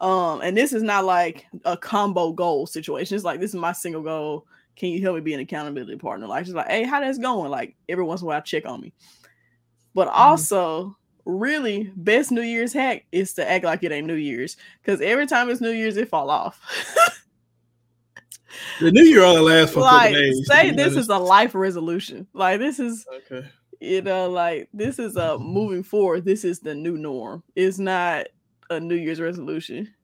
Um, and this is not like a combo goal situation. It's like this is my single goal. Can you help me be an accountability partner? Like she's like, hey, how that's going? Like every once in a while, check on me. But Mm-hmm. also, really, best New Year's hack is to act like it ain't New Year's. Because every time it's New Year's, it fall off. The new year only lasts for like days. say this is a life resolution. Like this is okay. you know, like this is a moving forward. This is the new norm. It's not a New Year's resolution.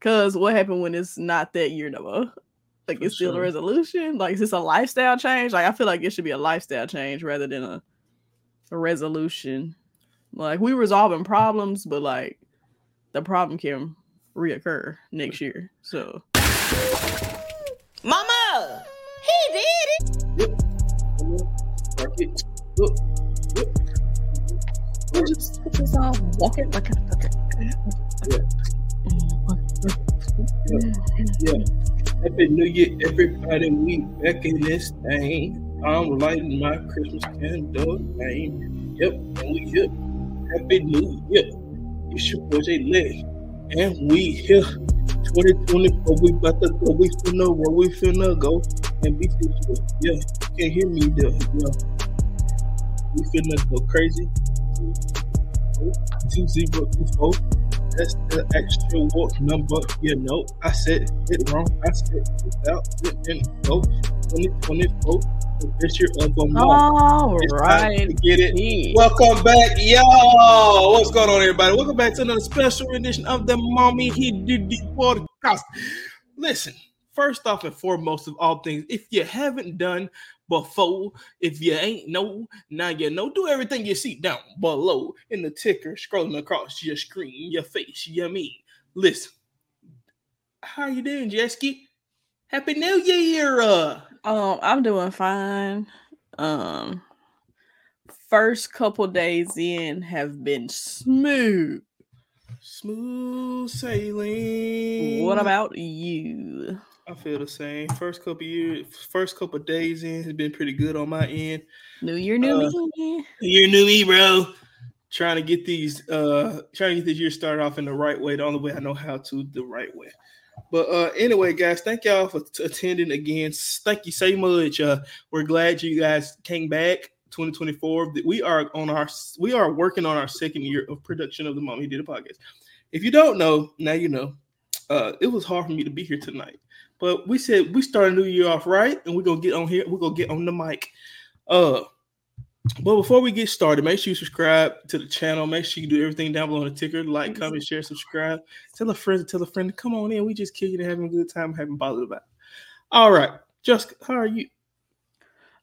Cause what happened when it's not that year no more? Like For it's still a resolution. Like is this a lifestyle change? Like I feel like it should be a lifestyle change rather than a, a resolution. Like we resolving problems, but like the problem can reoccur next year. So Mama, he did it. Mark. Look. Look. just, we're just all walking like a Yeah. Happy New Year, everybody. We back in this thing. I'm lighting my Christmas candle thing. Yep, and we here. Happy New Year. It's your boy J Leg. And we here. 2024, we about to go. We finna where we finna go. And be peaceful. Yeah, you can't hear me though. Yeah. We finna go crazy. Two zero two four. That's the extra walk number. You know, I said it wrong. I said without it in go. 2024. The picture of a mom. All right. get it. Welcome back, yo. What's going on, everybody? Welcome back to another special edition of the Mama He Did It podcast. Listen, first off and foremost of all things, if you haven't done before, if you ain't know, now you know, do everything you see down below in the ticker, scrolling across your screen, your face, your me. Listen, how you doing, Jesky? Happy New Year! Uh, Um, I'm doing fine. Um, first couple days in have been smooth. smooth sailing. What about you? I feel the same. First couple years, first couple days in has been pretty good on my end. New year, new Uh, me. You're new me, bro. Trying to get these, uh, trying to get this year started off in the right way. The only way I know how to, the right way. But uh, anyway, guys, thank y'all for t- attending again. Thank you so much. Uh, we're glad you guys came back. 2024. We are on our, we are working on our second year of production of the Mommy Did a podcast. If you don't know, now you know. Uh, it was hard for me to be here tonight, but we said we start a new year off right, and we're gonna get on here. We're gonna get on the mic. Uh, but before we get started, make sure you subscribe to the channel. Make sure you do everything down below on the ticker, like, comment, share, subscribe. Tell a friend, tell a friend to come on in. We just kicking and having a good time, having bothered about. All right, Jessica, how are you?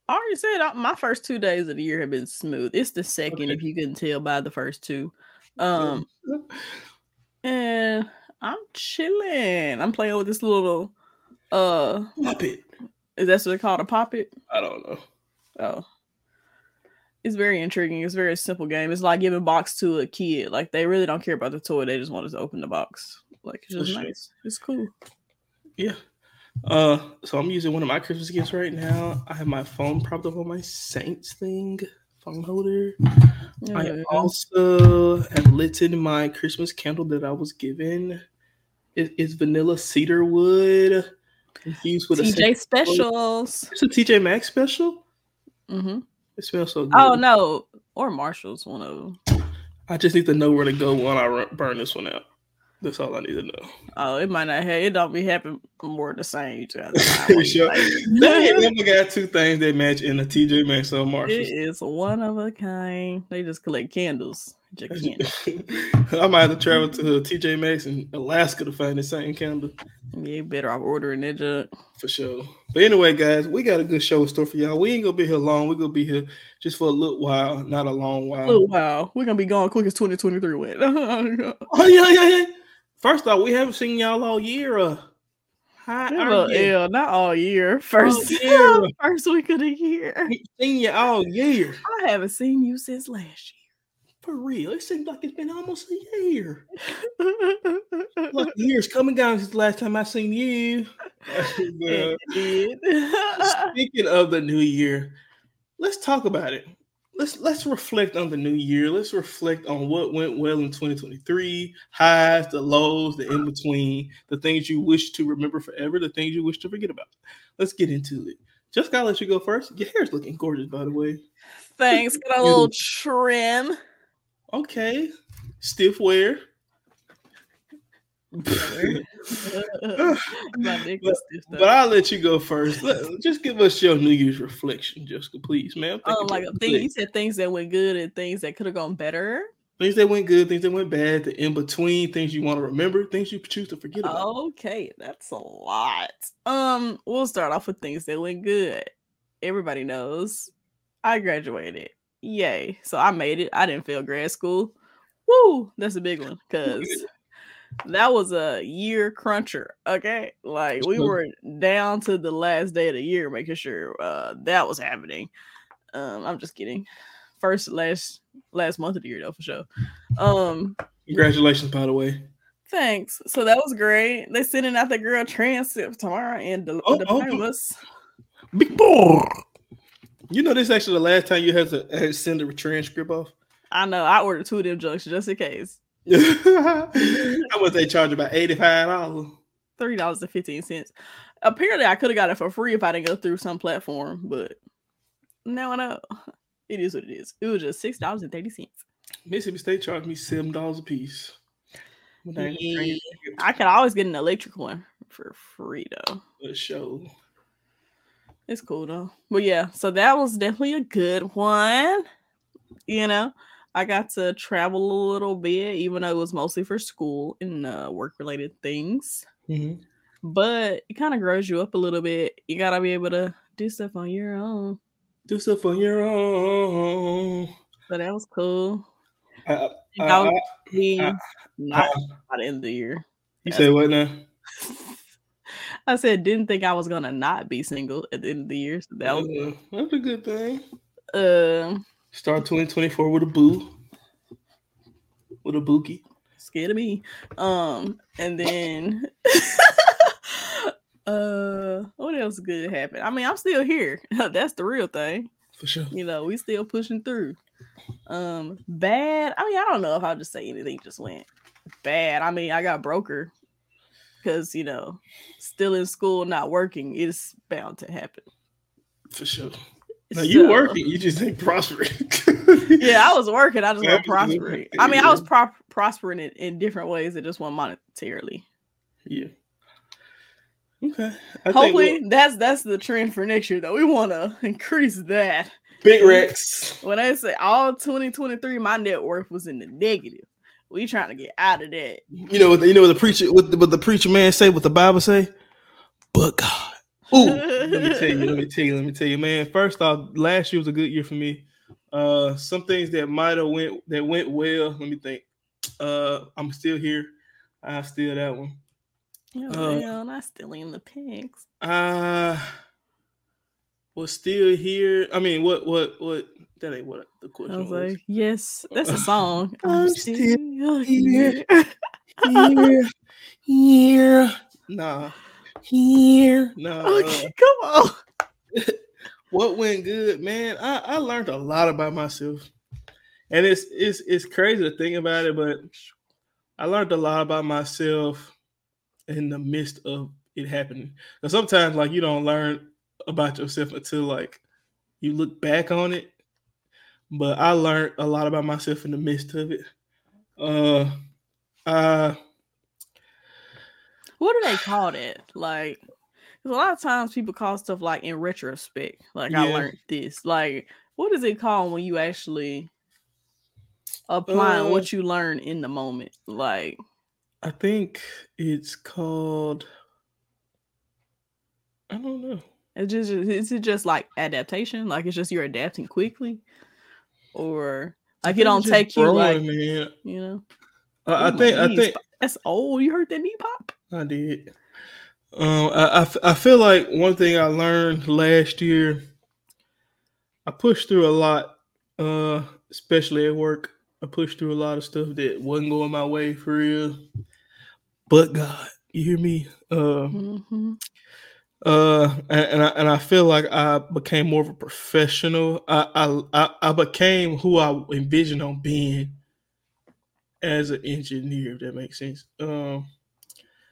I already said my first two days of the year have been smooth. It's the second, Okay. if you couldn't tell by the first two. Um, and I'm chilling. I'm playing with this little uh Muppet. is that what they call it? A poppet? I don't know. Oh. It's very intriguing. It's a very simple game. It's like giving a box to a kid. Like they really don't care about the toy. They just want us to open the box. Like it's For just sure. nice. It's cool. Yeah. Uh, so I'm using one of my Christmas gifts right now. I have my phone propped up on my Saints thing, phone holder. I Yeah. also have lit in my Christmas candle that I was given. It is vanilla cedar wood infused with a TJ scent- specials. It's a TJ Maxx special. Mm-hmm. It smells so good. Oh no, or Marshalls, one of them. I just need to know where to go when I run- burn this one out. That's all I need to know. Oh, it might not have. It don't be happening more the same. each other. Sure. They only got two things that match in the TJ Maxx or It Marshalls. is one of a kind. They just collect candles. Just. I might have to travel to TJ Maxx in Alaska to find the same candle Yeah, you better off ordering that junk. for sure. But anyway, guys, we got a good show in store for y'all. We ain't gonna be here long. We're gonna be here just for a little while, not a long while. Oh wow, we're gonna be gone quick as 2023 went. Oh yeah, yeah, yeah. First off, we haven't seen y'all all year. Uh, are Well, not all year. First, year. first week of the year. Seen you all year. I haven't seen you since last For real, it seems like it's been almost a year. the year's coming down since the last time I seen you. And, uh, Speaking of the new year, let's talk about it. let's let's reflect on the new year. Let's reflect on what went well in 2023, highs, the lows, the in between, the things you wish to remember forever, the things you wish to forget about. Let's get into it. Just gotta let you go first. Your hair's looking gorgeous, by the way. Thanks. Got a little trim. Okay, stiff wear. But- But. I'll let you go first. Let- just give us your New Year's reflection, Jessica, please, ma'am. You like thing, you said things that went good and things that could have gone better. Things that went good, things that went bad, the in between, things you want to remember, things you choose to forget about. Okay, that's a lot. Um, we'll start off with things that went good. Everybody knows I graduated. Yay. So I made it. I didn't fail grad school. Woo! That's a big one because that was a year cruncher. Okay. Like we were down to the last day of the year making sure uh that was happening. Um, I'm just kidding. First last last month of the year though for sure. Um Congratulations, by the way. Thanks. So that was great. They sending out the girl transcript tomorrow and the, Oh, the oh. Big boy. You know, this is actually the last time you had to had to send a transcript off. I know. I ordered two of them junks just in case. How much they charge? About eighty five dollars. Three dollars and fifteen cents. Apparently, I could have got it for free if I didn't go through some platform, but now I know. It is what it is. It was just six dollars and thirty cents. Mississippi State charged me seven dollars a piece. But I ain't gonna bring it I could always get an electric one for free though. the show. It's cool though. But yeah, so that was definitely a good one. You know, I got to travel a little bit, even though it was mostly for school and uh, work related things. Mhm. But it kind of grows you up a little bit. You gotta be able to do stuff on your own. Do stuff on your own. So that was cool. I, And I- was I- me I- not I- by the year. you say what now? I said didn't think I was gonna not be single at the end of the year. So that was Uh, that's a good thing. um Start 2024 with a boo. With a bookie. scared of me. Um, and then uh what else good happened? I mean, I'm still here. That's the real thing. For sure. You know, we still pushing through. Um, bad. I mean, I don't know if I'll just say anything just went bad. I mean, I got broker because you know, still in school, not working, it's bound to happen. For sure. Now you So- working, you just ain't prospering. Yeah, I was working. I just wasn't prospering. I mean, I was pro- prospering in, in different ways. It just wasn't monetarily. Yeah. Okay. I Hopefully, think that's that's the trend for next year. Though we want to increase that. Big Rex. When I say all 2023, my net worth was in the negative. We trying to get out of that. You know what the, you know what the preacher what the, what the preacher man say, what the Bible say? But God. Ooh, let me tell you, let me tell you, let me tell you, man. First off, last year was a good year for me. Uh some things that might have went that went well. Let me think. Uh I'm still here. I still that one. Oh, Uh, well, not still in the pigs. Uh was still here. I mean, what what what that ain't what the I was was. like, yes, that's a song. I'm still here. here. here, here, nah, here, nah. Okay, come on. what went good, man? I, I learned a lot about myself, and it's it's it's crazy to think about it, but I learned a lot about myself in the midst of it happening. Because sometimes, like, you don't learn about yourself until like you look back on it. But I learned a lot about myself in the midst of it. Uh, uh, What do they call that? Like, 'cause a lot of times people call stuff like in retrospect. Like I learned this. Like, what is it called when you actually applying Uh, what you learn in the moment? Like, I think it's called. I don't know. it's just is it just like adaptation? Like it's just you're adapting quickly, or like it don't take you like man. you know? I, I think I think that's old. You heard that knee pop? I did. Um, I, I f- I feel like one thing I learned last year, I pushed through a lot, uh, especially at work. I pushed through a lot of stuff that wasn't going my way for real. But God, you hear me? Uh, hmm Uh, and, and I and I feel like I became more of a professional. I I I, became who I envisioned on being as an engineer. If that makes sense. Um,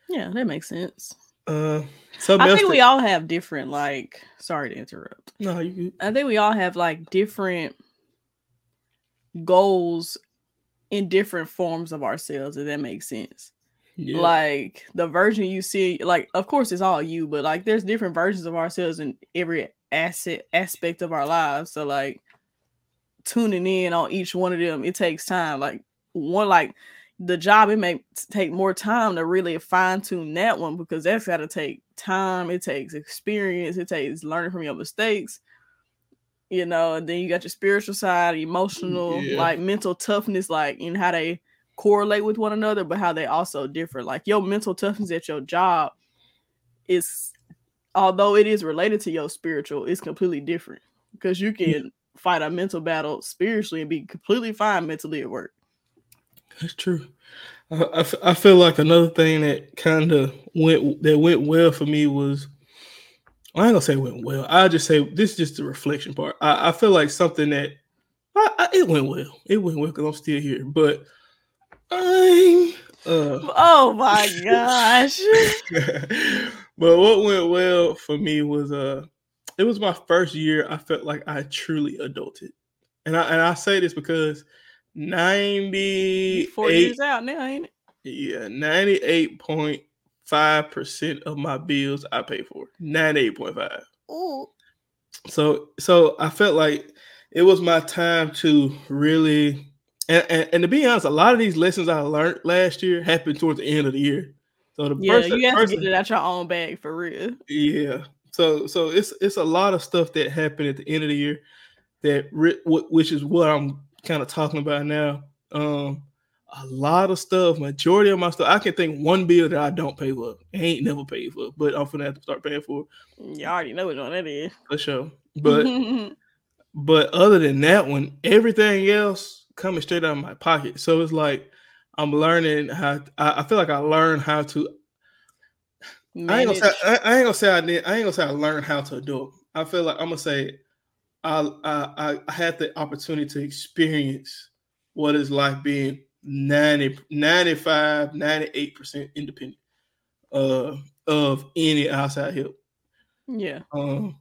Yeah, that makes sense. uh, I think we all have different, like, sorry to interrupt. no, you. I think we all have like different goals in different forms of ourselves, if that makes sense. Yeah. Like the version you see, like of course it's all you, but like there's different versions of ourselves in every asset aspect of our lives. So like tuning in on each one of them, it takes time. Like one like the job it may take more time to really fine tune that one because that's got to take time. It takes experience. It takes learning from your mistakes. You know, and then you got your spiritual side, mm, emotional, Yeah. like mental toughness, like in how they correlate with one another, but how they also differ. Like your mental toughness at your job is, although it is related to your spiritual, it's completely different because you can fight a mental battle spiritually and be completely fine mentally at work. That's true. I, I f- I feel like another thing that kind of went that went well for me was I ain't gonna say went well. I just say this is just the reflection part. I, I feel like something that I, I, it went well. It went well because I'm still here, but I'm uh. Oh my gosh. but what went well for me was uh it was my first year I felt like I truly adulted. And I and I say this because 98 Four years out now, ain't it? yeah, 98.5% of my bills I pay for. 98.5. Ooh. So so I felt like it was my time to really and, and, and to be honest, a lot of these lessons I learned last year happened towards the end of the year. So the Yeah, first, you have first- to get it out your own bag for real. yeah. So so it's it's a lot of stuff that happened at the end of the year that which is what I'm kind of talking about now. Um a lot of stuff, majority of my stuff, I can think one bill that I don't pay for. I ain't never paid for, but I'm gonna have to start paying for You already know which one that is. for sure. But but other than that one, everything else coming straight out of my pocket. So it's like I'm learning how I, I feel like I learned how to I ain't gonna say I, I ain't gonna say I did. I ain't gonna say I learned how to do it. I feel like I'm gonna say I I I had the opportunity to experience what it's like being 90, 95, 98 percent independent uh, of any outside help. yeah. Um,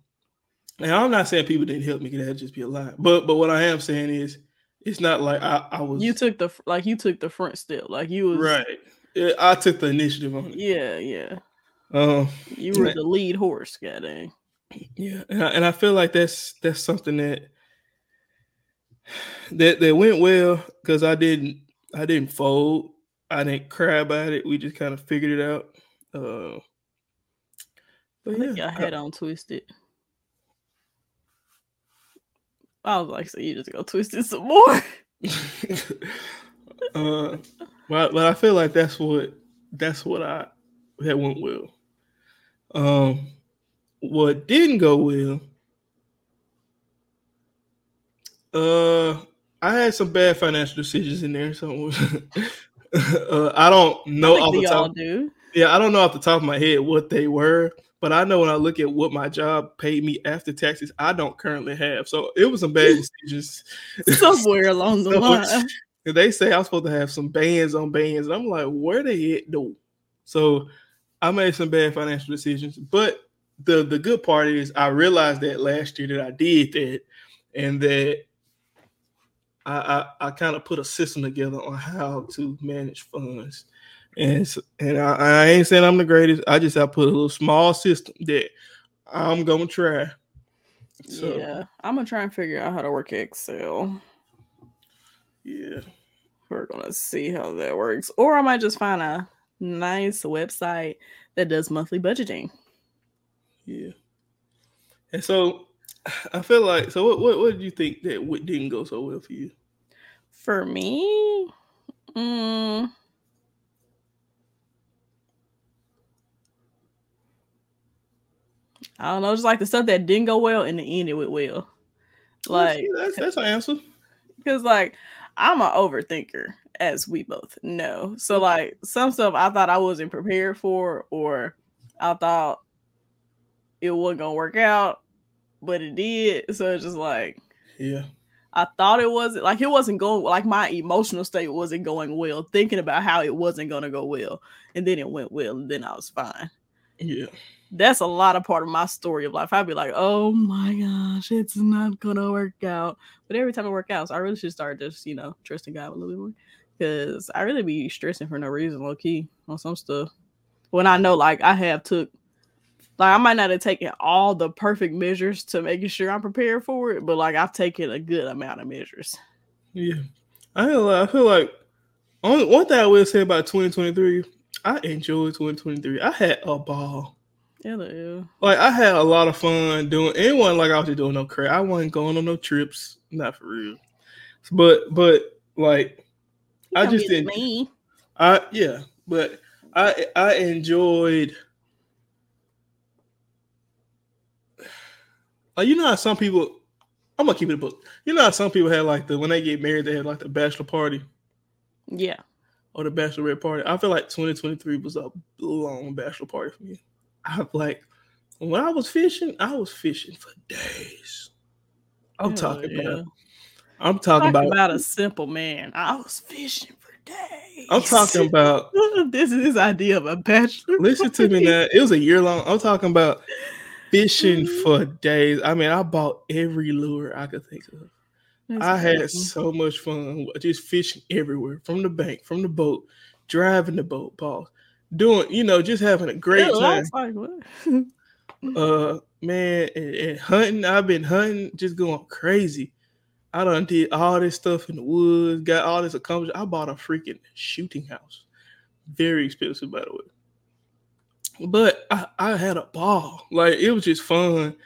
and I'm not saying people didn't help me, That'd just be a lie. But but what I am saying is, it's not like I, I was You took the like you took the front step. Like you was right. Yeah, I took the initiative on it. Yeah, yeah. Um, You were the lead horse, goddamn. Yeah, and I, and I feel like that's that's something that that that went well because I didn't I didn't fold. I didn't cry about it. We just kind of figured it out. Uh, I but think yeah, your head on twisted. I was like, so you just go twist it some more. uh, but but I feel like that's what that's what I that went well. Um, what didn't go well? Uh, I had some bad financial decisions in there. So uh, I don't know I off the top. do. Yeah, I don't know off the top of my head what they were, but I know when I look at what my job paid me after taxes, I don't currently have. So it was some bad decisions. Somewhere along the line. they say I'm supposed to have some bands on bands. And I'm like, where they at though? So I made some bad financial decisions. But the the good part is I realized that last year that I did that and that I I, I kind of put a system together on how to manage funds. And and I, I ain't saying I'm the greatest. I just I put a little small system that I'm gonna try. So yeah. I'm gonna try and figure out how to work Excel. yeah. We're gonna see how that works. Or I might just find a nice website that does monthly budgeting. Yeah. And so I feel like so what what, what did you think that what didn't go so well for you? For me, mm, I don't know, just like the stuff that didn't go well in the end it went well. Like that's that's an answer. because like I'm an overthinker, as we both know. So mm-hmm. like some stuff I thought I wasn't prepared for, or I thought it wasn't gonna work out, but it did. So it's just like Yeah. I thought it wasn't like it wasn't going like my emotional state wasn't going well, thinking about how it wasn't gonna go well, and then it went well, and then I was fine. Yeah. That's a lot of part of my story of life. I'd be like, oh my gosh, it's not gonna work out. But every time it work out, so I really should start just, you know, trusting God a little bit more. Cause I really be stressing for no reason, low key, on some stuff. When I know like I have took like I might not have taken all the perfect measures to making sure I'm prepared for it, but like I've taken a good amount of measures. Yeah. I feel like, I feel like only one thing I will say about 2023, I enjoyed 2023. I had a ball. Yeah, yeah. Like I had a lot of fun doing. It wasn't like I was just doing no crap. I wasn't going on no trips, not for real. But but like I just didn't. me. I yeah, but I I enjoyed. Like you know how some people, I'm gonna keep it a book. You know how some people had like the when they get married, they had like the bachelor party Yeah. or the bachelorette party. I feel like 2023 was a long bachelor party for me. I like when I was fishing, I was fishing for days. I'm Hell talking yeah. about. I'm talking Talking about. about a simple man. I was fishing for days. I'm talking about. this is his idea of a bachelor. Listen to me now. It was a year long. I'm talking about fishing Mm-hmm. for days. I mean, I bought every lure I could think of. That's I had so much fun just fishing everywhere, from the bank, from the boat, driving the boat, boss, doing, you know, just having a great Yeah, time. was like, what? Uh, man, and, and hunting. I've been hunting, just going crazy. I done did all this stuff in the woods, got all this accomplished. I bought a freaking shooting house, very expensive, by the way. But I, I had a ball. Like it was just fun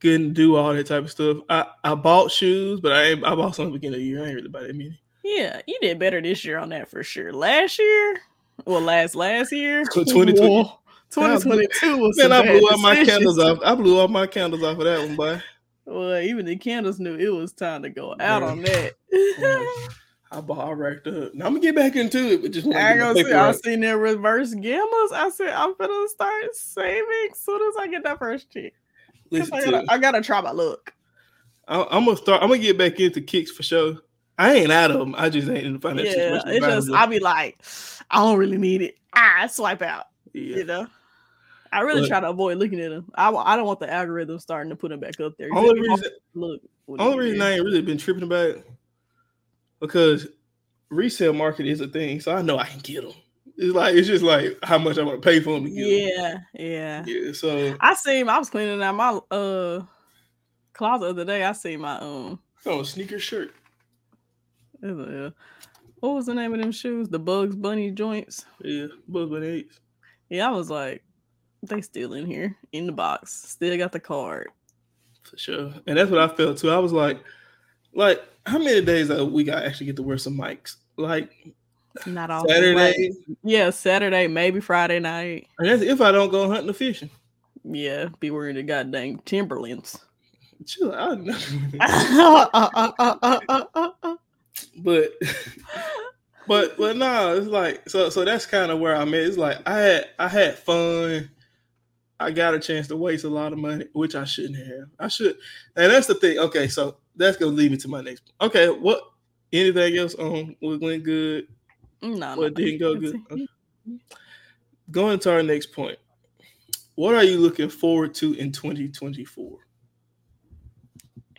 getting to do all that type of stuff. I, I bought shoes, but I ain't, I bought some at the beginning of the year. I ain't really buy that many. yeah, you did better this year on that for sure. Last year, well, last last year, 2020 Whoa, 2022 was Man, I blew all my candles off. I blew all my candles off of that one, boy. Well, even the candles knew it was time to go out Bruh. on that. I bought I racked up. Now I'm gonna get back into it, but just I to ain't get my gonna say paper I seen their reverse gammas. I said I'm gonna start saving soon as I get that first check. Listen I gotta. I gotta try my luck. I, I'm gonna start. I'm gonna get back into kicks for sure. I ain't out of them. I just ain't in the financial Yeah, it's just. I'll be like, I don't really need it. I swipe out. yeah. You know, I really But- try to avoid looking at them. I, I don't want the algorithm starting to put them back up there. Only reason, look, only reason. I ain't really been tripping about it because resale market is a thing, so I know I can get them. It's like it's just like how much I want to pay for them to get yeah, yeah. Yeah. So I seen. I was cleaning out my uh closet the other day. I seen my um. oh, sneaker shirt. Uh, What was the name of them shoes? The Bugs Bunny joints. Yeah, Bugs Bunny eights. Yeah, I was like, they still in here in the box. Still got the card. For sure. And that's what I felt too. I was like, like, how many days a week I actually get to wear some Nikes? Like Not all Saturday. Yeah, Saturday, maybe Friday night. And that's if I don't go hunting or fishing. Yeah, be wearing the goddamn Timberlands. Chill out. but but but no, it's like so so that's kind of where I'm at. It's like I had I had fun. I got a chance to waste a lot of money, which I shouldn't have. I should, and that's the thing. Okay, so that's gonna lead me to my next. Okay, what? Anything else? on what went good? no, What no, didn't go good? Okay. Going to our next point. What are you looking forward to in 2024?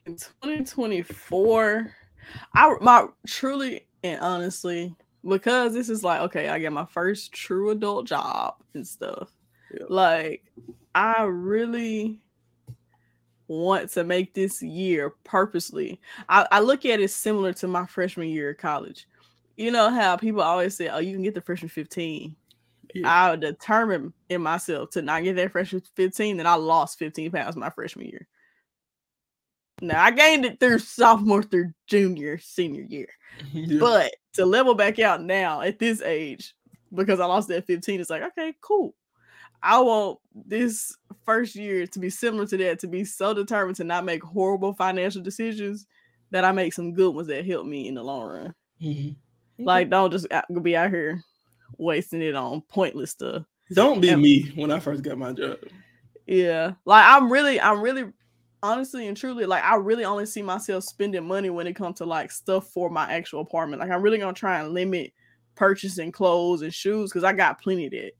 In 2024, I my truly and honestly, because this is like okay, I get my first true adult job and stuff. Yeah. Like, I really want to make this year purposely. I, I look at it similar to my freshman year of college. You know how people always say, "Oh, you can get the freshman 15." Yeah. I determined in myself to not get that freshman 15, then I lost 15 pounds my freshman year. Now I gained it through sophomore through junior, senior year. Yeah. But to level back out now at this age, because I lost that 15, it's like, okay, cool. I want this first year to be similar to that, to be so determined to not make horrible financial decisions that I make some good ones that help me in the long run. Mhm. Like, don't just be out here wasting it on pointless stuff. don't be and- me when I first got my job. Yeah. Like I'm really, I'm really honestly and truly, like I really only see myself spending money when it comes to like stuff for my actual apartment. Like I'm really gonna try and limit purchasing clothes and shoes because I got plenty of that.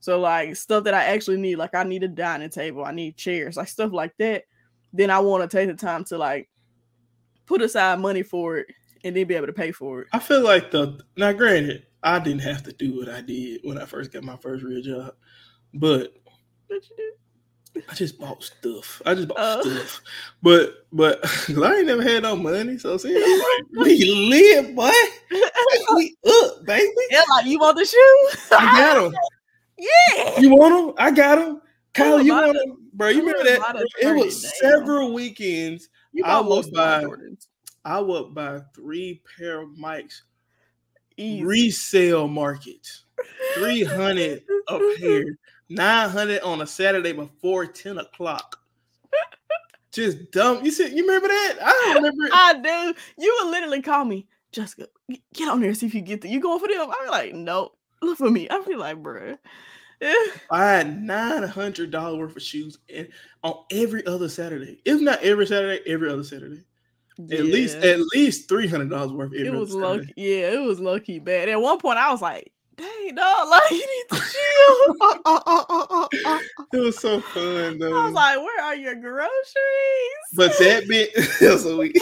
So like stuff that I actually need, like I need a dining table, I need chairs, like stuff like that. Then I want to take the time to like put aside money for it and then be able to pay for it. I feel like the now granted, I didn't have to do what I did when I first got my first real job. But What you do? I just bought stuff. I just bought Oh. stuff. But but I ain't never had no money. So see, I'm like, we live, boy. We up, baby. yeah, like you want the shoes? I got them. yeah. You want them? I got them. Kyle, you want them? Bro, you remember that? It was several weekends. You I most buy- Jordans. I would buy three pair of Nikes, Easy. resale market, 300 a pair, 900 on a Saturday before 10 o'clock. Just dumb. You said you remember that? I don't remember it. I do. You would literally call me, Jessica, get on there, see if you get there. You going for them? I'm like, nope. Look for me. I feel like, bruh. I had nine hundred dollars worth of shoes and on every other Saturday. If not every Saturday, every other Saturday. At least at least three hundred dollars worth every it was. Saturday. Yeah, it was lucky bad. At one point, I was like, "Dang, dog, like you need to chill." It was so fun though. I was like, "Where are your groceries?" but that bit so we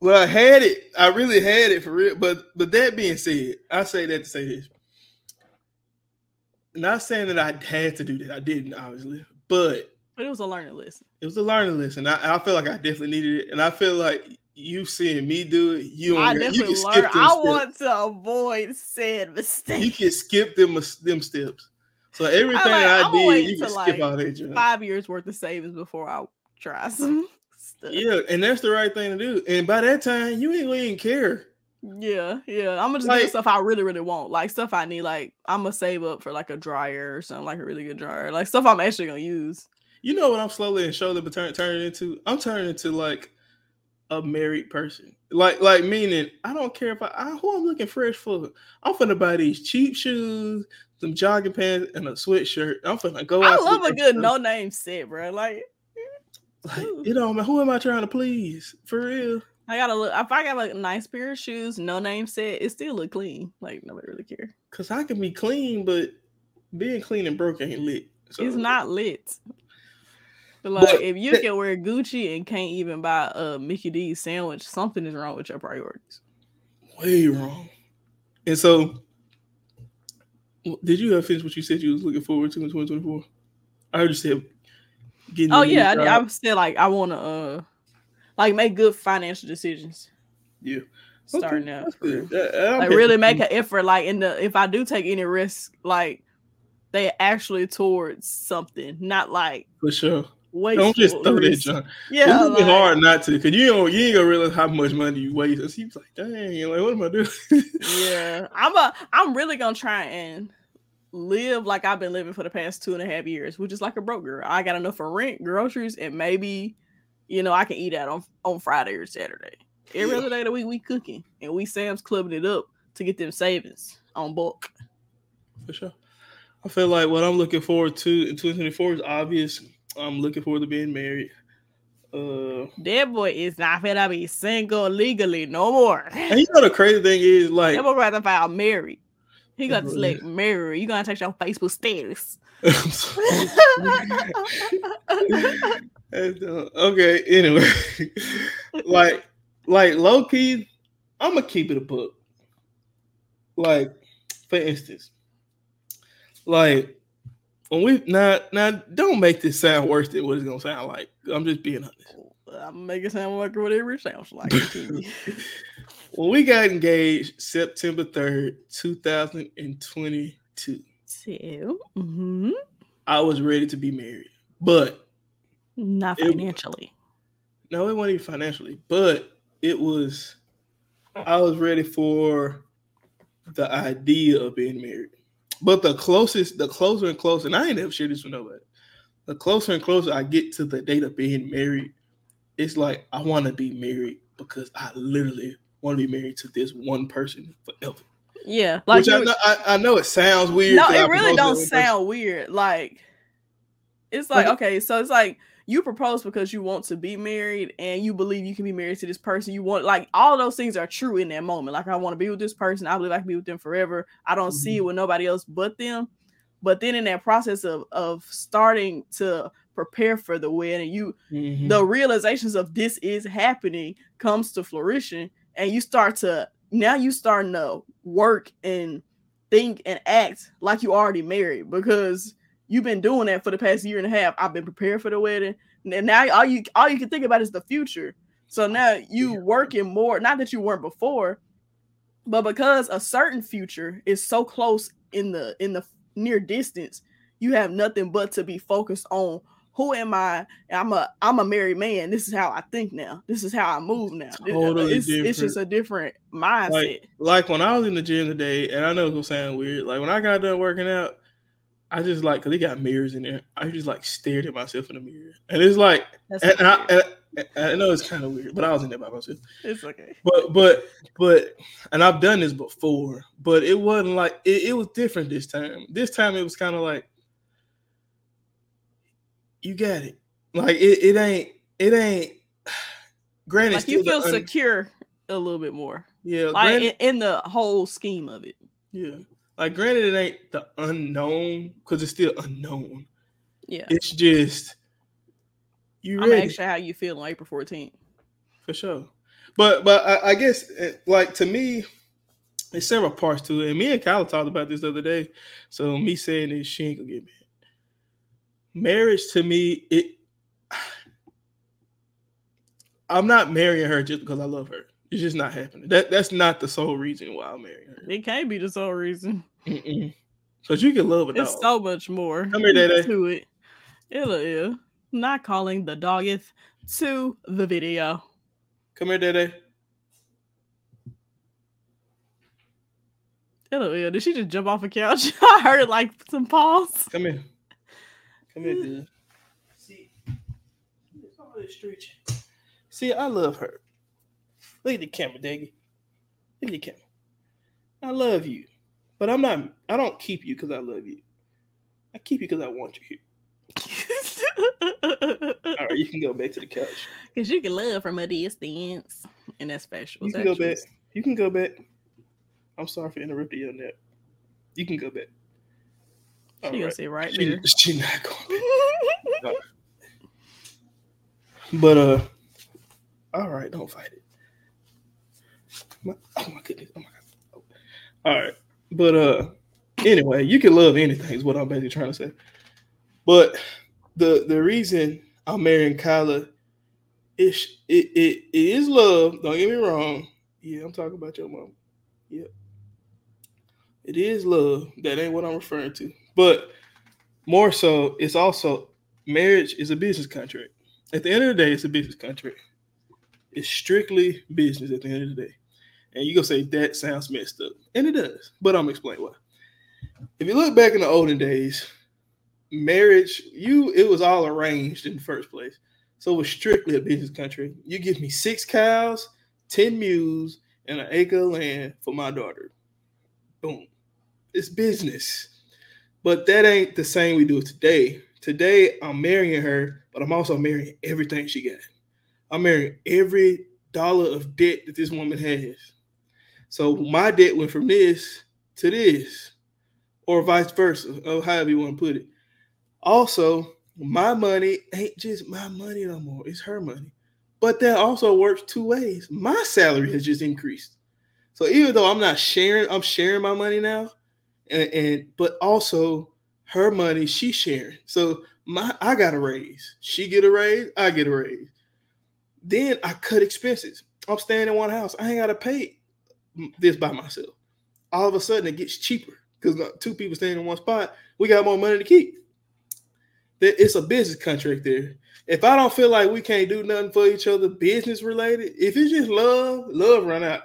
Well, I had it. I really had it for real. But but that being said, I say that to say this. Not saying that I had to do that. I didn't, obviously. But but it was a learning lesson. it was a learning lesson. I, I feel like I definitely needed it. And I feel like you seeing me do it, you, I don't- you definitely can skip them I steps. want to avoid said mistakes. you can skip them them steps. So everything like, I did, you can skip like, all that. Five years worth of savings before I try some stuff. Yeah, and that's the right thing to do. And by that time, you ain't gonna even care. Yeah, yeah. I'm gonna just Like- get stuff I really, really want. Like stuff I need. Like I'm gonna save up for like a dryer or something, like a really good dryer. Like stuff I'm actually gonna use. You know what I'm slowly and surely but turn, turning into? I'm turning into like a married person. Like, like meaning I don't care if I, I who I'm looking fresh for. I'm finna buy these cheap shoes, some jogging pants, and a sweatshirt. I'm finna go I out. love a good no name set, bro. Like Like, you know, man, who am I trying to please? For real. I gotta look. If I got like a nice pair of shoes, no name set, it still look clean. Like nobody really care. Cause I can be clean, but being clean and broke ain't lit. So it's not lit. But like, But if you can wear Gucci and can't even buy a Mickey D's sandwich, something is wrong with your priorities. way wrong. And so, did you have finished what you said you was looking forward to in 2024? I heard you said getting. Oh yeah, I, I'm still like I want to uh like make good financial decisions. yeah. Starting Okay, out, that's for real. good. That- like really make an effort. Like in the if I do take any risk, like they actually towards something, not like for sure. Waste. Don't just throw that junk. Yeah, it's like- hard not to, cause you don't you ain't gonna realize how much money you waste. And he's like, dang, like what am I doing? yeah i'm a i'm really gonna try and live like i've been living for the past two and a half years which is like a broke girl i got enough for rent groceries and maybe you know i can eat out on on friday or saturday every Yeah. other day of the week we cooking and we sam's clubbing it up to get them savings on bulk for sure. I feel like what I'm looking forward to in 2024 is obvious. I'm looking forward to being married. Uh, that boy is not gonna be single legally no more and you know the crazy thing is like that boy rather file married he got to bro, select married you gonna take your facebook status That's dumb. okay, anyway, like, like low key, I'm gonna keep it a book. Like, for instance, like when we now now don't make this sound worse than what it's gonna sound like. I'm just being honest. I'm making it sound like whatever it sounds like. When we got engaged September 3rd, 2022, So, mhm. I was ready to be married. But not It- financially. no, it wasn't even financially, but it was I was ready for the idea of being married. But the closest, the closer and closer, and I ain't never shared this with nobody. The closer and closer I get to the date of being married, it's like I want to be married because I literally want to be married to this one person forever. Yeah, like Which I know, I, I know it sounds weird. no, 'cause I it really don't person. sound weird. Like It's like okay, so it's like you propose because you want to be married and you believe you can be married to this person. You want like all those things are true in that moment. Like I want to be with this person. I believe I can be with them forever. I don't mm-hmm. see it with nobody else but them. But then in that process of of starting to prepare for the wedding, you mm-hmm. the realizations of this is happening comes to fruition, and you start to now you starting to work and think and act like you already married because you've been doing that for the past year and a half. I've been prepared for the wedding, and now all you all you can think about is the future. So oh, now you working more. Not that you weren't before, but because a certain future is so close in the in the near distance, you have nothing but to be focused on who am I? I'm a I'm a married man. This is how I think now. This is how I move now. Totally it's, different. it's just a different mindset. Like, like when I was in the gym today, and I know it's gonna sound weird. Like when I got done working out, I just like because they got mirrors in there. I just like stared at myself in the mirror, and it's like, and, and I, and I know it's kind of weird, but I was in there by myself. It's okay. But but but, and I've done this before, but it wasn't like it, it was different this time. This time it was kind of like you got it. Like it, it ain't it ain't. Granted, like you feel un- secure a little bit more. Yeah, like granted, in, in the whole scheme of it. Yeah, like granted, it ain't the unknown because it's still unknown. Yeah, it's just you. Ready. I'm actually how you feel on April 14th. For sure, but but I, I guess eh, like to me, there's several parts to it. And me and Kyle talked about this the other day. So me saying this, she ain't gonna get me marriage to me, it I'm not marrying her just because I love her. It's just not happening. That that's not the sole reason why I'm marrying her. It can't be the sole reason. Because you can love a dog. It's so much more. Come here, Daddy. To it. It'll, yeah. Not calling the doggeth to the video. Come here, Daddy. Hello, yeah. Did she just jump off a couch? I heard like some paws. Come here. Come here, dude. See, all this stretching. See, I love her. Look at the camera, Daggy. Look at the camera. I love you, but I'm not. I don't keep you because I love you. I keep you because I want you here. All right, you can go back to the couch. Because you can love from a distance, and that's special. You can go back. You can go back. I'm sorry for interrupting you on that. You can go back. She gonna right. say right she, there. She not going. but uh, all right, don't fight it. Oh my goodness! Oh my god! All right, but uh, anyway, you can love anything is what I'm basically trying to say. But the the reason I'm marrying Kyla is it, it, it is love. Don't get me wrong. Yeah, I'm talking about your mom. Yep. It is love. That ain't what I'm referring to. But more so, it's also marriage is a business contract. At the end of the day, it's a business contract. It's strictly business at the end of the day. And you gonna say that sounds messed up. And it does, but I'm explain why. If you look back in the olden days, marriage, you it was all arranged in the first place. So it was strictly a business country. You give me six cows, 10 mules, and an acre of land for my daughter. Boom. It's business. But that ain't the same we do today. Today, I'm marrying her, but I'm also marrying everything she got. I'm marrying every dollar of debt that this woman has. So my debt went from this to this, or vice versa, or however you want to put it. Also, my money ain't just my money no more, it's her money. But that also works two ways. My salary has just increased. So even though I'm not sharing, I'm sharing my money now and, and but also her money she's sharing. So my I got a raise, she get a raise, I get a raise. Then I cut expenses. I'm staying in one house. I ain't got to pay this by myself. All of a sudden, it gets cheaper because two people staying in one spot. We got more money to keep. It's a business contract there. If I don't feel like we can't do nothing for each other, business related, if it's just love, love run out.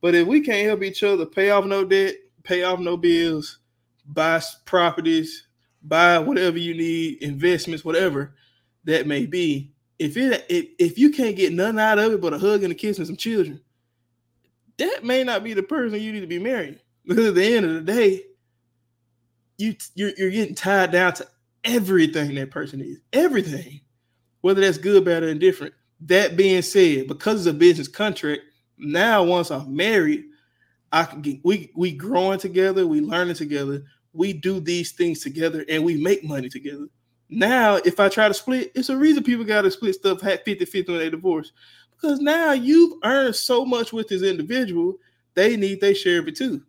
But if we can't help each other pay off no debt, pay off no bills, buy properties, buy whatever you need, investments, whatever that may be. If it if, if you can't get nothing out of it but a hug and a kiss and some children, that may not be the person you need to be marrying. Because at the end of the day, you you're, you're getting tied down to everything that person is, everything, whether that's good, bad, or indifferent. That being said, because it's a business contract, now once I'm married, I can get we we growing together, we learning together, we do these things together, and we make money together. Now, if I try to split, it's a reason people got to split stuff 50 50 when they divorce. Because now you've earned so much with this individual, they need they share of it too.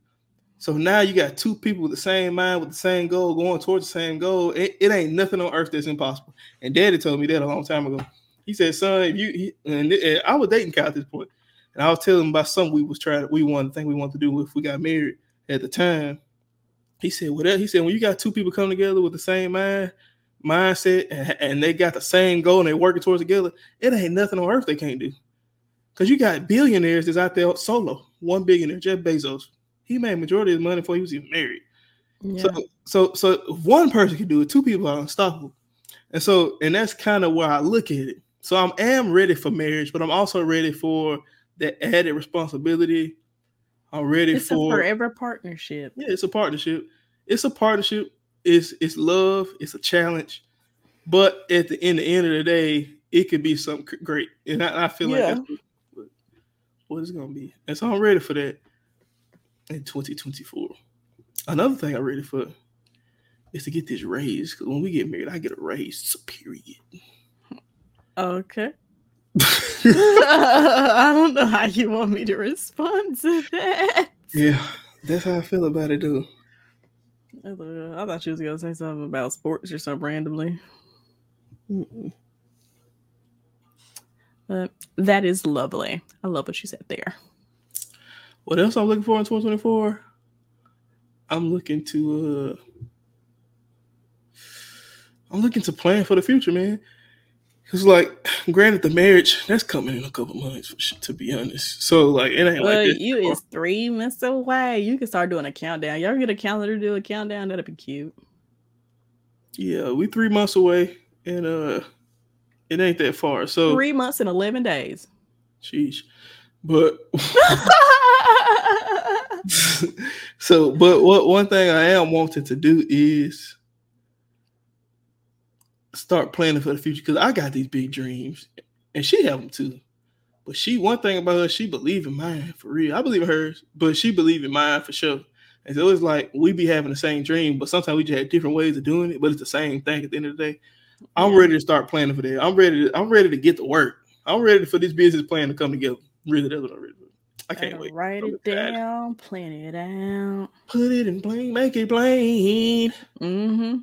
So now you got two people with the same mind, with the same goal, going towards the same goal. It, it ain't nothing on earth that's impossible. And Daddy told me that a long time ago. He said, "Son, if you," and, and, I was dating Kyla at this point, and I was telling him about something we was trying, we wanted, thing we wanted to do if we got married at the time. He said, "Whatever." He said, "When you got two people coming together with the same mind, mindset, and, and they got the same goal and they working towards together, it ain't nothing on earth they can't do." Because you got billionaires that's out there solo. One billionaire, Jeff Bezos, he made majority of his money before he was even married. Yeah. So, so, so one person can do it, two people are unstoppable. And so, and that's kind of where I look at it. So I am ready for marriage, but I'm also ready for the added responsibility. I'm ready it's for a forever partnership. Yeah, it's a partnership. It's a partnership. It's it's love. It's a challenge. But at the in the end of the day, it could be something great, and I, I feel yeah. like that's what, what it's gonna be. And so I'm ready for that in 2024. Another thing I'm ready for is to get this raise because when we get married, I get a raise. Period. Okay. I don't know how you want me to respond to that. Yeah, that's how I feel about it, though. I thought she was gonna say something about sports or something randomly. Mm-mm. But that is lovely. I love what you said there. What else I'm looking for in 2024? I'm looking to uh I'm looking to plan for the future, man. Cause like, granted, the marriage that's coming in a couple months, to be honest. So like, it ain't well, like you is three months away. You can start doing a countdown. Y'all get a calendar, do a countdown. That'd be cute. Yeah, we three months away, and uh, it ain't that far. So three months and eleven days. Sheesh, but so, but what one thing I am wanting to do is start planning for the future because I got these big dreams, and she have them too. But she, one thing about her, she believe in mine for real. I believe in hers, but she believe in mine for sure. And so it's like we be having the same dream, but sometimes we just have different ways of doing it. But it's the same thing at the end of the day. I'm ready to start planning for that. I'm ready. To, I'm ready to get to work. I'm ready for this business plan to come together. Really, that's what I'm ready for. I can't wait. Write it down, plan it out, put it in plain, make it plain. Mm-hmm.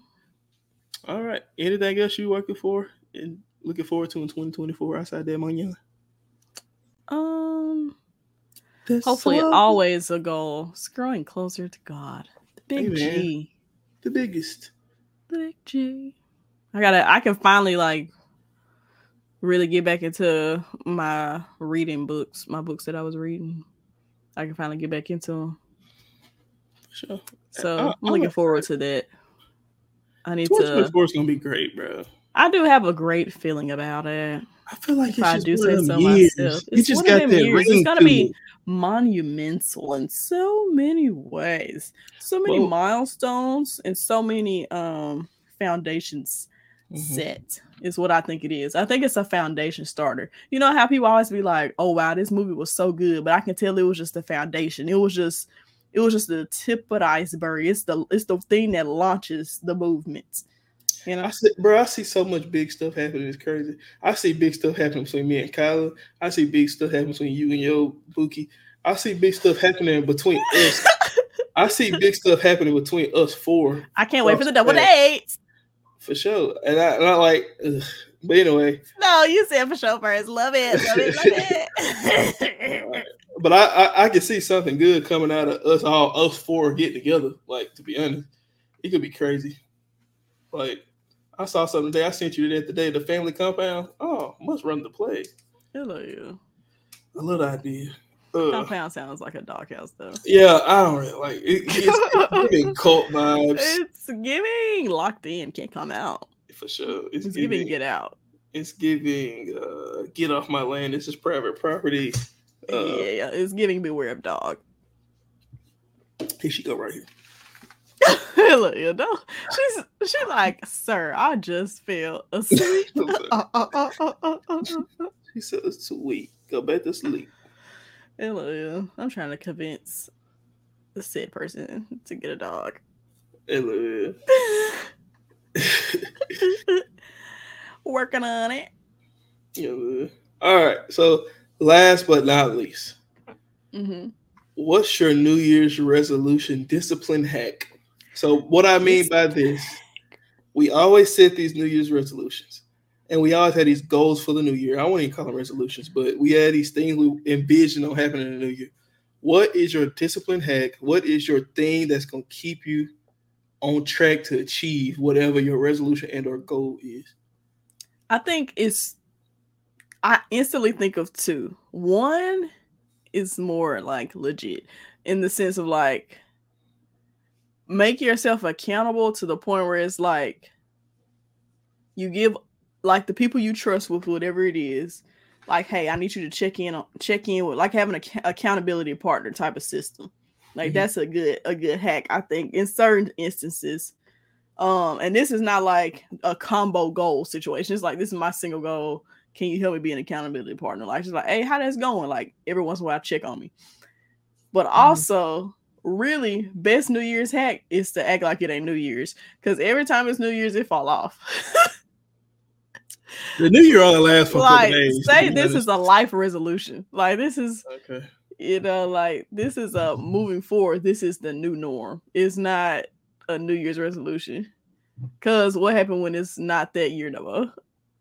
All right. Anything else you working for and looking forward to in 2024 outside that money? Um, hopefully, always a goal. It's growing closer to God. The big G. The biggest. The big G. I gotta. I can finally like really get back into my reading books, my books that I was reading. I can finally get back into them. Sure. So I, I'm looking forward to that. I need to. Four is gonna be great, bro. I do have a great feeling about it. I feel like if I do say so years. myself. It's just got years. It's gonna be monumental in so many ways, so many milestones, and so many um foundations mm-hmm. set. Is what I think it is. I think it's a foundation starter. You know how people always be like, "Oh wow, this movie was so good," but I can tell it was just the foundation. It was just it was just the tip of the iceberg. It's the it's the thing that launches the movement. You know, I see, bro, I see so much big stuff happening. It's crazy. I see big stuff happening between me and Kyla. I see big stuff happening between you and your Buki. I see big stuff happening between us. I see big stuff happening between us four. I can't wait for the double dates. For sure. And I, and I like, ugh. but anyway. No, you said for sure first. Love it. Love it. Love it. but I, I, I can see something good coming out of us all us four getting together. Like to be honest, it could be crazy. Like I saw something today. I sent you that today. The family compound. Oh, must run the play. Hello, you. I love the idea. Uh, compound sounds like a doghouse, though. Yeah, I don't really like it. It's giving cult vibes. It's giving locked in, can't come out. For sure, it's, it's giving, giving, get out. It's giving uh, get off my land. This is private property. Uh, yeah, it's giving beware of dog. Here she go right here. Look, you know, she's she's like, sir, I just fell asleep. Uh, uh, uh. She said it's too weak. Go back to sleep. Hello, yeah. I'm trying to convince the said person to get a dog. Hello. Working on it. Yeah. All right. So last but not least, hmm what's your New Year's resolution discipline hack? So what I mean by this, we always set these New Year's resolutions. And we always had these goals for the new year. I won't even call them resolutions, but we had these things we envision on happening in the new year. What is your discipline hack? What is your thing that's gonna keep you on track to achieve whatever your resolution and or goal is? I think it's I instantly think of two. One is more like legit in the sense of like make yourself accountable to the point where it's like you give like the people you trust with whatever it is like hey i need you to check in on check in with like having an ac- accountability partner type of system like Mhm. that's a good a good hack i think in certain instances um and this is not like a combo goal situation it's like this is my single goal can you help me be an accountability partner? Like she's like hey how that's going? Like every once in a while check on me. But mm-hmm. also really best new year's hack is to act like it ain't new year's because every time it's new year's it fall off. The new year only lasts for like days. say this is a life resolution. Like this is okay. you know like this is a moving forward this is the new norm. It's not a new year's resolution because what happened when it's not that year no more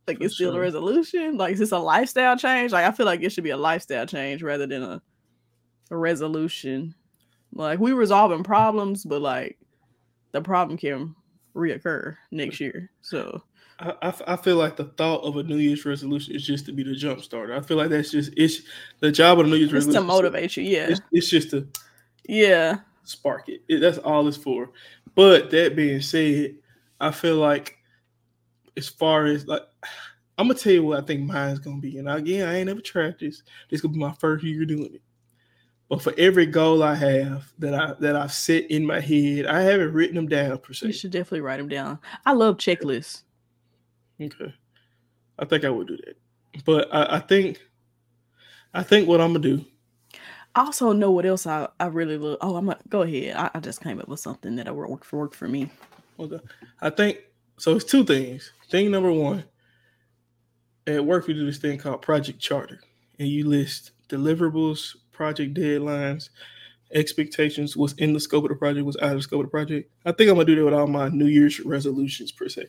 like For it's still a resolution like is this a lifestyle change like i feel like it should be a lifestyle change rather than a, a resolution like we resolving problems but like the problem can reoccur next year so I feel like the thought of a New Year's resolution is just to be the jump starter. I feel like that's just it's the job of the New Year's just resolution. to motivate you yeah It's, it's just to yeah spark it. It- That's all it's for. But that being said, I feel like as far as like I'm gonna tell you what I think mine's gonna be. And again, I ain't never tried this. This gonna be my first year doing it. But for every goal I have that I that I've set in my head, I haven't written them down per se. you should definitely write them down i love checklists Okay. I think I would do that. But I, I think I think what I'm gonna do. I also know what else I, I really love. Oh, I'm gonna go ahead. I, I just came up with something that I work for work for me. Okay. I think so. It's two things. Thing number one, at work we do this thing called Project Charter, and you list deliverables, project deadlines, expectations, what's in the scope of the project, what's out of the scope of the project. I think I'm gonna do that with all my New Year's resolutions per se.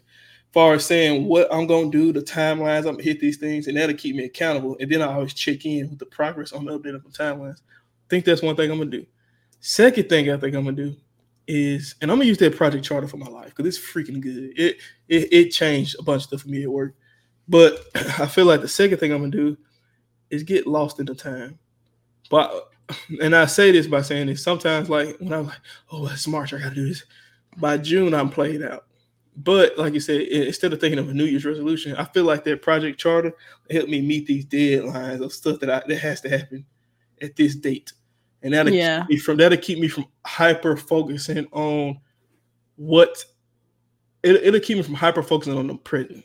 Far as saying what I'm gonna do, the timelines, I'm gonna hit these things, and that'll keep me accountable. And then I always check in with the progress on the update of the timelines. I think that's one thing I'm gonna do. Second thing I think I'm gonna do is, and I'm gonna use that project charter for my life because it's freaking good. It, it it changed a bunch of stuff for me at work. But I feel like the second thing I'm gonna do is get lost in the time. But and I say this by saying this sometimes like when I'm like, oh it's March, I gotta do this. By June, I'm played out. But like you said, instead of thinking of a New Year's resolution, I feel like that project charter helped me meet these deadlines of stuff that I, that has to happen at this date, and that'll Yeah. keep me from that'll keep me from hyper focusing on what it, it'll keep me from hyper focusing on the present.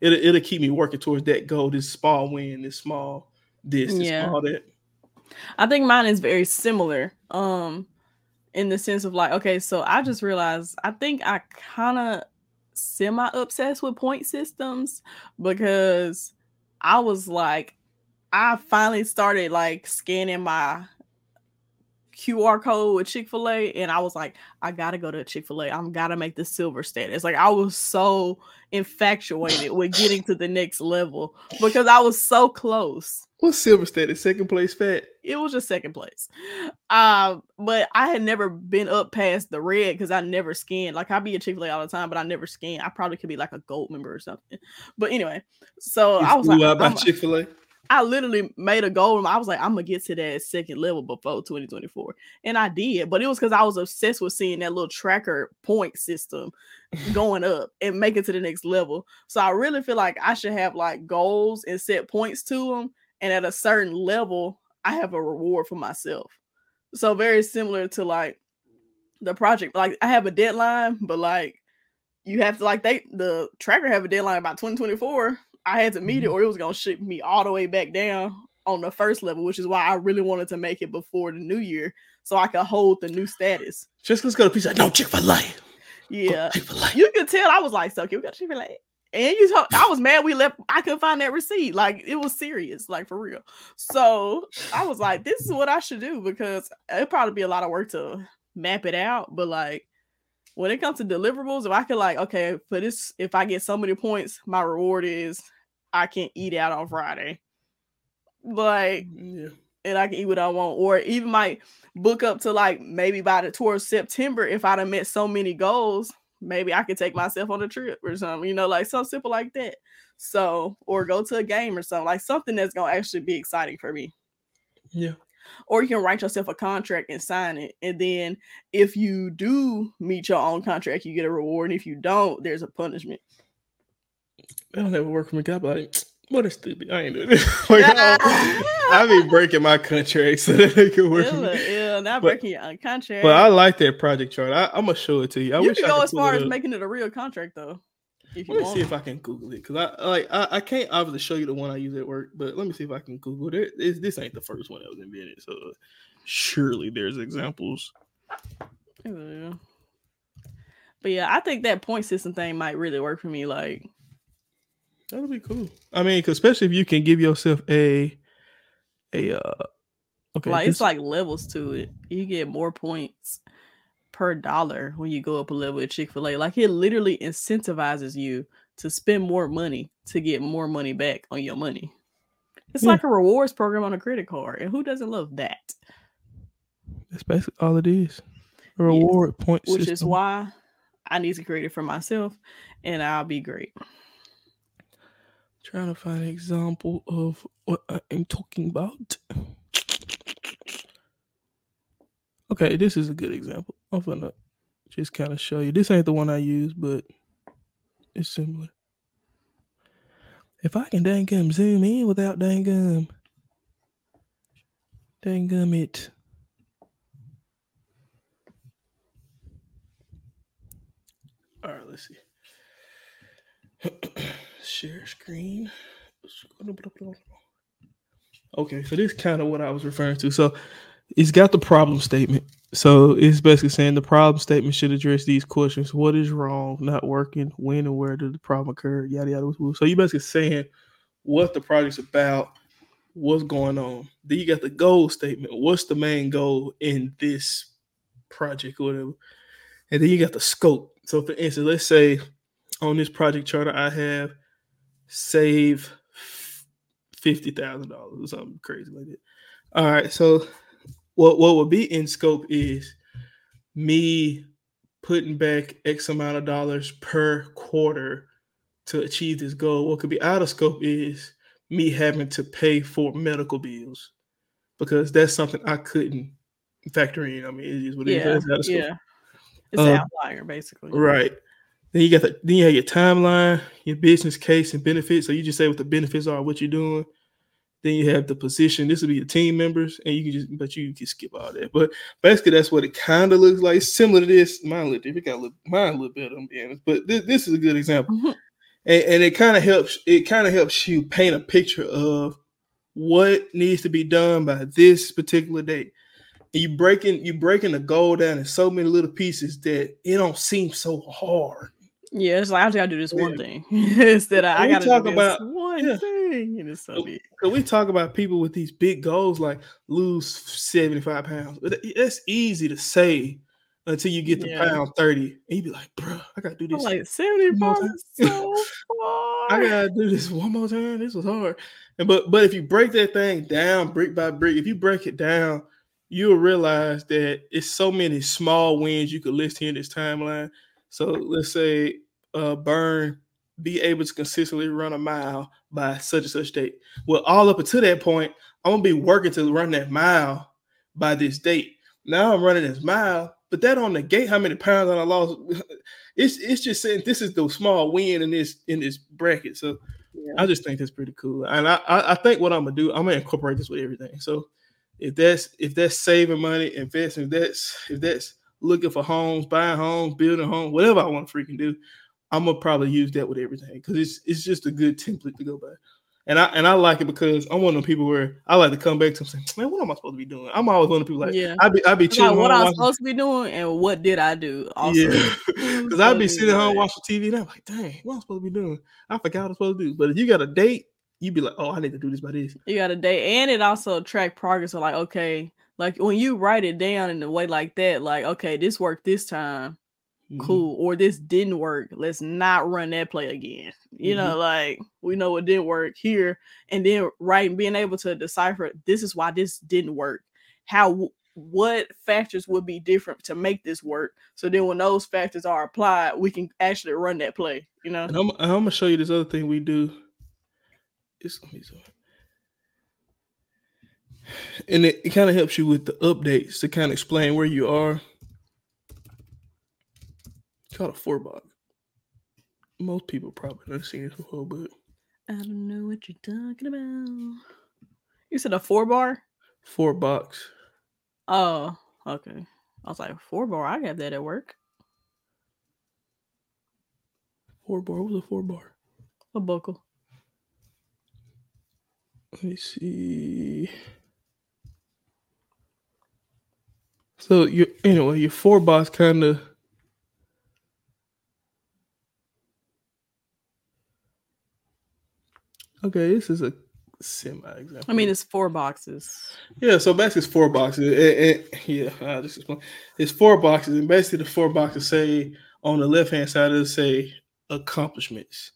It'll, it'll keep me working towards that goal, this small win, this small this, this Yeah. small that. I think mine is very similar. Um, in the sense of like, okay, so I just realized I think I kind of semi obsessed with point systems because I was like, I finally started like scanning my QR code with Chick fil A, and I was like, I gotta go to Chick fil A. I'm gotta make the silver status. Like, I was so infatuated with getting to the next level because I was so close What's silver status? Second place fat. it was just second place. Um, but I had never been up past the red because I never scanned. Like I be a Chick Fil A all the time, but I never scan. I probably could be like a gold member or something. But anyway, so I was like, out by I'm- Chick Fil A. I literally made a goal. I was like, I'm gonna get to that second level before 2024, and I did. But it was because I was obsessed with seeing that little tracker point system going up and make it to the next level. So I really feel like I should have like goals and set points to them, and at a certain level, I have a reward for myself. So very similar to like the project. Like I have a deadline, but like you have to like they the tracker have a deadline about 2024. I had to meet it Mhm. or it was gonna ship me all the way back down on the first level, which is why I really wanted to make it before the new year so I could hold the new status. Just let's go to pizza. No Chick Fil A. Yeah. Chick Fil A. You could tell I was like, so can we go to Chick-fil-A? And you told I was mad we left. I couldn't find that receipt. Like it was serious, like for real. So I was like, this is what I should do because it'd probably be a lot of work to map it out. But like when it comes to deliverables, if I could like, okay, for this, if I get so many points, my reward is I can eat out on Friday. Like Yeah. and I can eat what I want, or even might book up to like maybe by the towards September if I'd have met so many goals, maybe I could take myself on a trip or something, you know, like something simple like that. So, or go to a game or something, like something that's gonna actually be exciting for me. Yeah. Or you can write yourself a contract and sign it. And then if you do meet your own contract, you get a reward. And if you don't, there's a punishment. That'll never work for I'm like, what a stupid. I ain't doing this. like, I, be breaking my contract so that they can work me. yeah, not But- breaking your contract. But I like that project chart. I, I'm gonna show it to you. I you wish can go as far as making it a real contract though. If Let me want. see if I can Google it because I like I, I can't obviously show you the one I use at work, but let me see if I can Google it. This, this ain't the first one that was invented, so surely there's examples. Yeah. But yeah, I think that point system thing might really work for me. Like, That'll be cool. I mean, 'cause especially if you can give yourself a a uh okay, like it's like levels to it. You get more points per dollar when you go up a level at Chick Fil A. Like it literally incentivizes you to spend more money to get more money back on your money. It's Yeah. like a rewards program on a credit card, and who doesn't love that? that's basically all it is. A reward point Which is why I need to create it for myself, and I'll be great. Trying to find an example of what I am talking about. Okay, this is a good example. I'm gonna just kind of show you. This ain't the one I use, but it's similar. If I can dang gum zoom in without dang gum, dang gum it. All right, let's see. Share screen. Okay, so this is kind of what I was referring to. So it's got the problem statement. So it's basically saying the problem statement should address these questions: What is wrong, not working, when and where did the problem occur, yada yada. So you're basically saying what the project's about, what's going on. Then you got the goal statement. What's the main goal in this project or whatever? And then you got the scope. So for instance, let's say on this project charter I have save fifty thousand dollars or something crazy like that. All right, so what what would be in scope is me putting back X amount of dollars per quarter to achieve this goal. What could be out of scope is me having to pay for medical bills because that's something I couldn't factor in. I mean, it is what it is. Yeah, That's out of scope. yeah. It's an Uh, outlier, basically. Right. Then you got the then you have your timeline, your business case and benefits. So you just say what the benefits are, what you're doing. Then you have the position. This will be your team members, and you can just but you can skip all that. But basically, that's what it kind of looks like. It's similar to this. Mine little different. Got a little, mine a little better, I'm being honest. But this, this is a good example. Mhm. And, and it kind of helps, it kind of helps you paint a picture of what needs to be done by this particular date. And you breaking you breaking the goal down in so many little pieces that it don't seem so hard. Yeah, it's like I just gotta do this one thing instead of I gotta talk do this about- one yeah. thing, and it's so big. So we talk about people with these big goals like lose 75 pounds. That's easy to say until you get to Yeah. pound 30. And you be like, bro, I gotta do I'm this. like seventy more five time. is so far. I gotta do this one more time. This was hard. And but but if you break that thing down brick by brick, if you break it down, you'll realize that it's so many small wins you could list here in this timeline. So let's say uh burn be able to consistently run a mile by such and such date. Well, all up until that point, I'm gonna be working to run that mile by this date. Now I'm running this mile, but that on the gate, how many pounds I lost? It's it's just saying this is the small win in this in this bracket. So Yeah. I just think that's pretty cool. And I, I I think what I'm gonna do, I'm gonna incorporate this with everything. So if that's if that's saving money, investing, if that's if that's looking for homes, buying homes, building homes, whatever I want to freaking do, I'm gonna probably use that with everything because it's it's just a good template to go by. And I and I like it because I'm one of the people where I like to come back to them saying, man, what am I supposed to be doing? I'm always one of the people like, Yeah. I be I be chilling. like what I'm supposed to be doing and what did I do? Also, Yeah, because I'd be sitting home watching TV and I'm like, dang, what am I supposed to be doing? I forgot what I'm supposed to do. But if you got a date, you'd be like, oh, I need to do this by this. You got a date, and it also track progress. So like, okay, like when you write it down in a way like that, like, okay, this worked this time, Mhm. cool, or this didn't work. Let's not run that play again. You Mm-hmm. know, like we know it didn't work here, and then right being able to decipher this is why this didn't work. How what factors would be different to make this work? So then when those factors are applied, we can actually run that play. You know, And I'm, I'm gonna show you this other thing we do. It's let me zoom. And it, it kind of helps you with the updates to kind of explain where you are. It's called a four box. Most people probably never seen this before, but I don't know what you're talking about. You said a four bar. four box. Oh, okay. I was like, four bar. I got that at work. Four bar. What was a four bar? A buckle. Let me see. So you anyway, your four box kind Okay, this is a semi example. I mean, it's four boxes. yeah. So basically, it's four boxes. And- and- yeah, I'll just explain. It's four boxes, and basically, the four boxes say on the left hand side, it'll say accomplishments,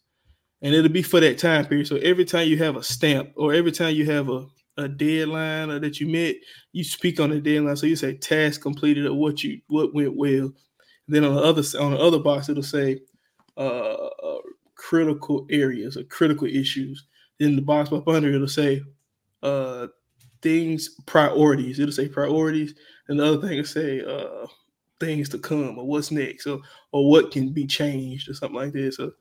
and it'll be for that time period. So every time you have a stamp, or every time you have a a deadline or that you met, you speak on the deadline. So you say task completed or what you what went well. Then on the other on the other box, it'll say uh, uh critical areas or critical issues. Then the box up under it'll say uh things priorities. It'll say priorities, and the other thing will say uh things to come or what's next or or what can be changed or something like this. So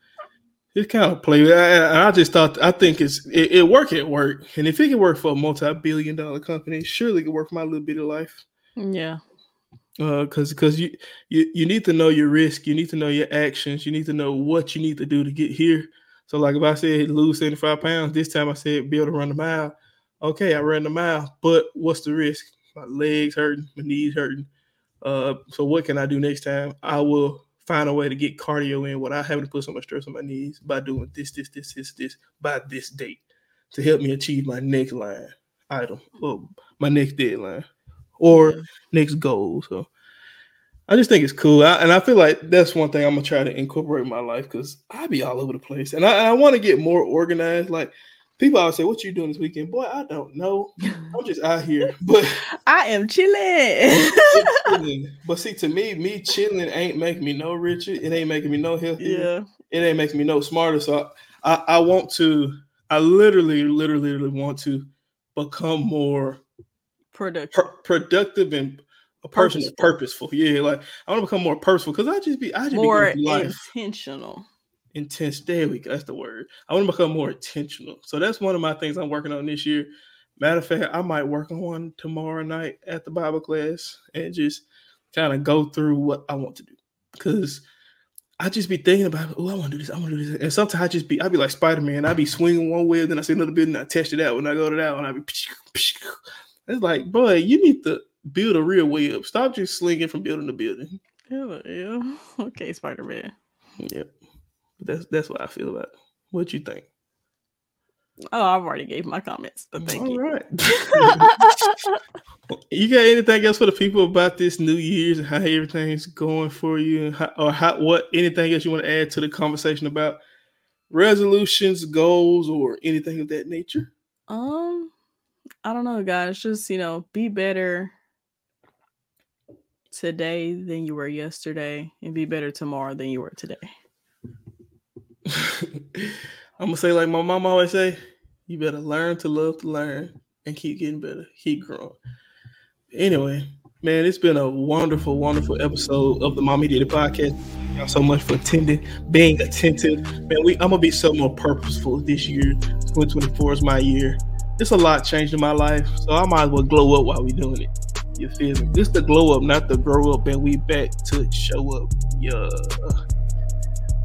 it's kind of play. I, I just thought I think it's it, it work at work, and if it can work for a multi-billion dollar company, surely it can work for my little bit of life. Yeah. Uh, cause cause you you you need to know your risk, you need to know your actions, you need to know what you need to do to get here. So like if I said lose 75 pounds, this time I said be able to run the mile. Okay, I ran the mile, but what's the risk? My legs hurting, my knees hurting. Uh, so what can I do next time? I will find a way to get cardio in without having to put so much stress on my knees by doing this, this, this, this, this by this date to help me achieve my next line item or my next deadline or next goal. So I just think it's cool, I, and I feel like that's one thing I'm gonna try to incorporate in my life because I be all over the place, and I, I want to get more organized. Like people always say, "What you doing this weekend?" Boy, I don't know. I'm just out here, but I am chilling. but see, to me, me chilling ain't making me no richer. It ain't making me no healthier. yeah. It ain't making me no smarter. So I, I, I want to. I literally, literally, literally want to become more Productive. per- productive and a person that's Purposeful. Yeah, like I want to become more purposeful because I just be I just More be going through intentional. intense. There we go. That's the word. I want to become more intentional. So that's one of my things I'm working on this year. Matter of fact, I might work on one tomorrow night at the Bible class and just kind of go through what I want to do because. I just be thinking about, oh, I want to do this, I want to do this, and sometimes I just be, I be like Spider Man. I be swinging one way, then I see another building, I test it out. When I go to that one, I be, it's like, boy, you need to build a real way up. Stop just slinging from building to building. Yeah, yeah. Okay, Spider Man. Yep, that's that's what I feel about. It. What you think? Oh, I've already gave my comments, but thank All you. right. you got anything else for the people about this New Year's and how everything's going for you, how, or how what anything else you want to add to the conversation about resolutions, goals, or anything of that nature? Um, I don't know, guys. Just you know, be better today than you were yesterday, and be better tomorrow than you were today. I'm gonna say like my mom always say, you better learn to love to learn and keep getting better, keep growing. Anyway, man, it's been a wonderful, wonderful episode of the Mama He Did It podcast. Thank Y'all so much for attending, being attentive. Man, we I'm gonna be so more purposeful this year. 2024 is my year. It's a lot changed in my life, so I might as well glow up while we doing it. You feel me? This the glow up, not the grow up, and we back to show up. Yeah.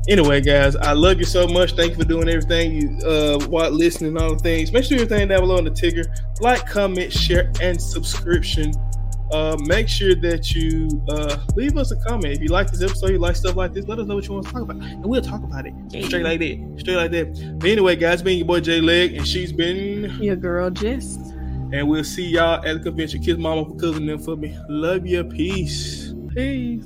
Anyway, guys, I love you so much. Thank you for doing everything. You uh while listening, all the things. Make sure you're everything down below in the ticker. Like, comment, share, and subscription. Uh, make sure that you uh, leave us a comment if you like this episode, you like stuff like this. Let us know what you want to talk about, and we'll talk about it straight like that, straight like that. But anyway, guys, being your boy Jay Leg, and she's been Your girl Jess. And we'll see y'all at the convention. Kiss mama for cousin them for me. Love you. Peace. Peace.